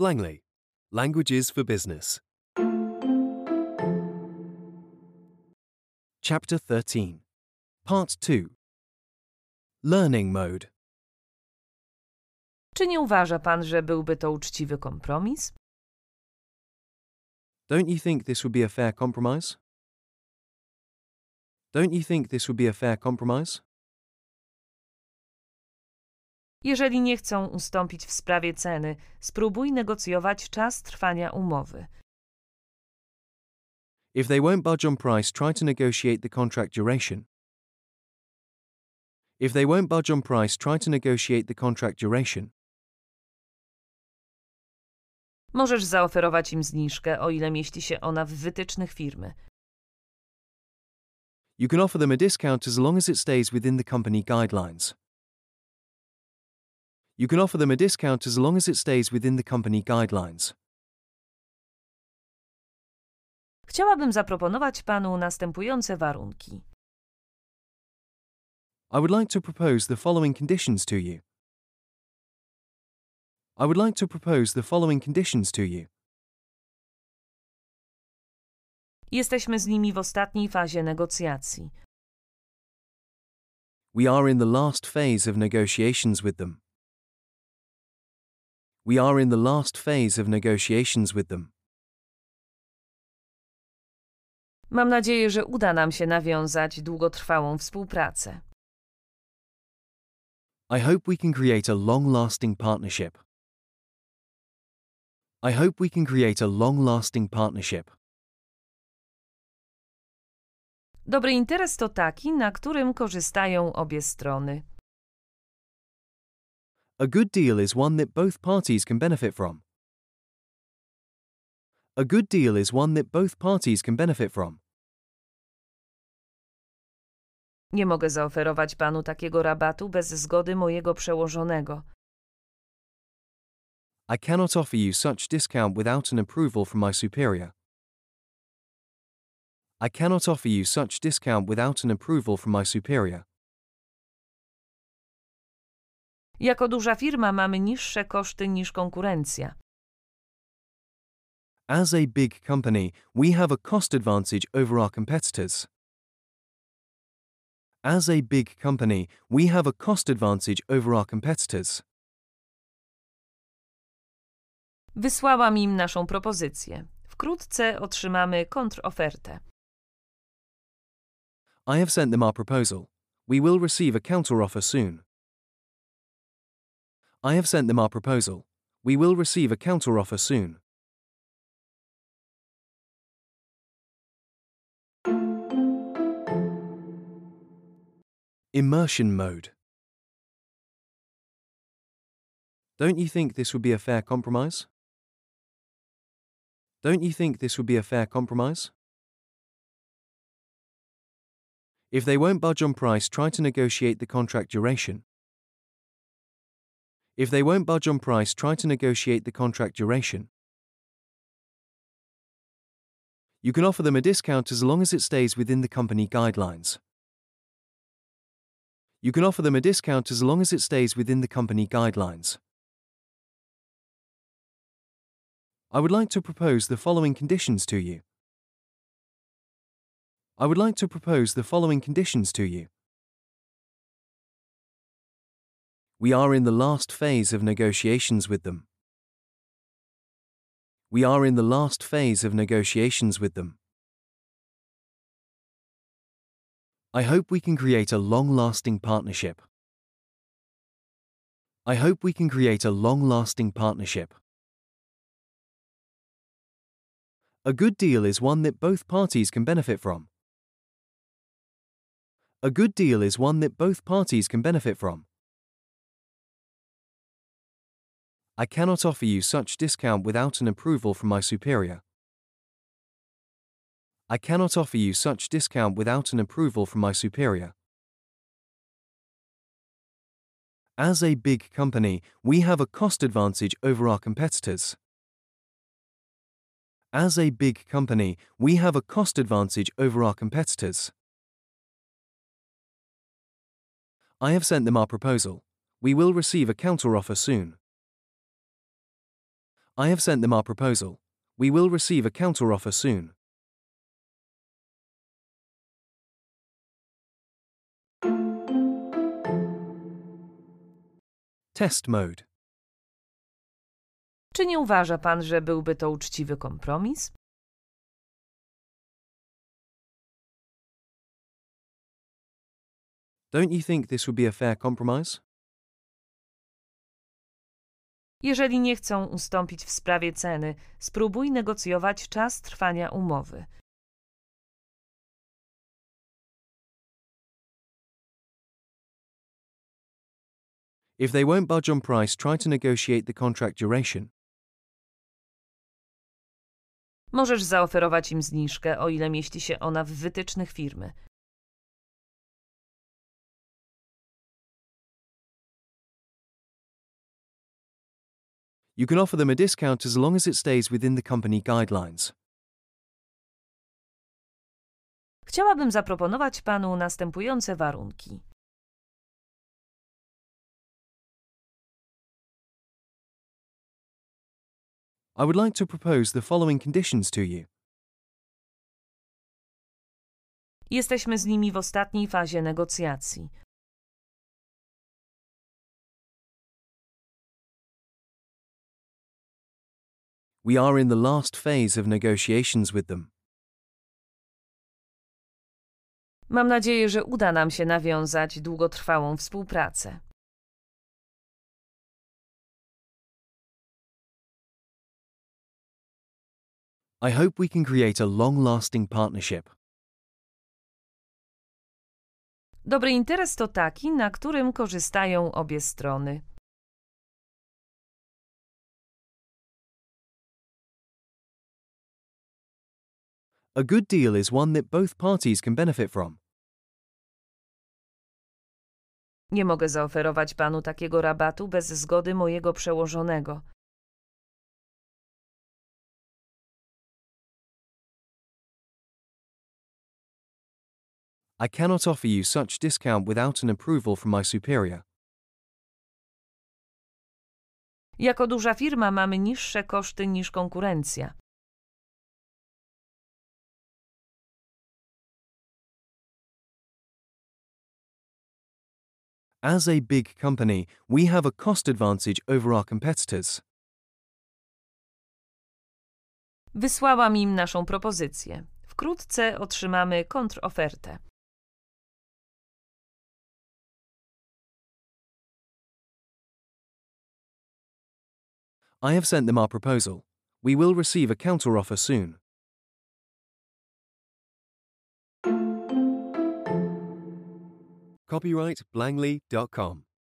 Blangly, Languages for Business. Chapter 13, Part 2 Learning Mode. Czy nie uważa pan, że byłby to uczciwy kompromis? Don't you think this would be a fair compromise? Don't you think this would be a fair compromise? Jeżeli nie chcą ustąpić w sprawie ceny, spróbuj negocjować czas trwania umowy. If they won't budge on price, try to negotiate the contract duration. If they won't budge on price, try to negotiate the contract duration. Możesz zaoferować im zniżkę, o ile mieści się ona w wytycznych firmy. You can offer them a discount as long as it stays within the company guidelines. You can offer them a discount as long as it stays within the company guidelines. Chciałabym zaproponować panu następujące warunki. I would like to propose the following conditions to you. I would like to propose the following conditions to you. Jesteśmy z nimi w ostatniej fazie negocjacji. We are in the last phase of negotiations with them. We are in the last phase of negotiations with them. Mam nadzieję, że uda nam się nawiązać długotrwałą współpracę. I hope we can create a long lasting partnership. I hope we can create a long lasting partnership. Dobry interes to taki, na którym korzystają obie strony. A good deal is one that both parties can benefit from. A good deal is one that both parties can benefit from. Nie mogę zaoferować panu takiego rabatu bez zgody mojego przełożonego. I cannot offer you such discount without an approval from my superior. I cannot offer you such discount without an approval from my superior. Jako duża firma mamy niższe koszty niż konkurencja. As a big company, we have a cost advantage over our competitors. As a big company, we have a cost advantage over our competitors. Wysłałam im naszą propozycję. Wkrótce otrzymamy kontrofertę. I have sent them our proposal. We will receive a counteroffer soon. I have sent them our proposal. We will receive a counteroffer soon. Immersion mode. Don't you think this would be a fair compromise? Don't you think this would be a fair compromise? If they won't budge on price, try to negotiate the contract duration. If they won't budge on price, try to negotiate the contract duration. You can offer them a discount as long as it stays within the company guidelines. You can offer them a discount as long as it stays within the company guidelines. I would like to propose the following conditions to you. I would like to propose the following conditions to you. We are in the last phase of negotiations with them. We are in the last phase of negotiations with them. I hope we can create a long lasting partnership. I hope we can create a long lasting partnership. A good deal is one that both parties can benefit from. A good deal is one that both parties can benefit from. I cannot offer you such discount without an approval from my superior. I cannot offer you such discount without an approval from my superior. As a big company, we have a cost advantage over our competitors. As a big company, we have a cost advantage over our competitors. I have sent them our proposal. We will receive a counteroffer soon. I have sent them our proposal. We will receive a counteroffer soon. Test mode. Czy nie uważa pan, że byłby to uczciwy kompromis? Don't you think this would be a fair compromise? Jeżeli nie chcą ustąpić w sprawie ceny, spróbuj negocjować czas trwania umowy. If they won't budge on price, try to negotiate the contract duration. Możesz zaoferować im zniżkę, o ile mieści się ona w wytycznych firmy. You can offer them a discount as long as it stays within the company guidelines. Chciałabym zaproponować panu następujące warunki. I would like to propose the following conditions to you. Jesteśmy z nimi w ostatniej fazie negocjacji. We are in the last phase of negotiations with them. Mam nadzieję, że uda nam się nawiązać długotrwałą współpracę. I hope we can create a long lasting partnership. Dobry interes to taki, na którym korzystają obie strony. A good deal is one that both parties can benefit from. Nie mogę zaoferować panu takiego rabatu bez zgody mojego przełożonego. I cannot offer you such discount without an approval from my superior. Jako duża firma mamy niższe koszty niż konkurencja. As a big company, we have a cost advantage over our competitors. Wysłałam im naszą propozycję. Wkrótce otrzymamy kontrofertę. I have sent them our proposal. We will receive a counteroffer soon. Copyright Blangly.com.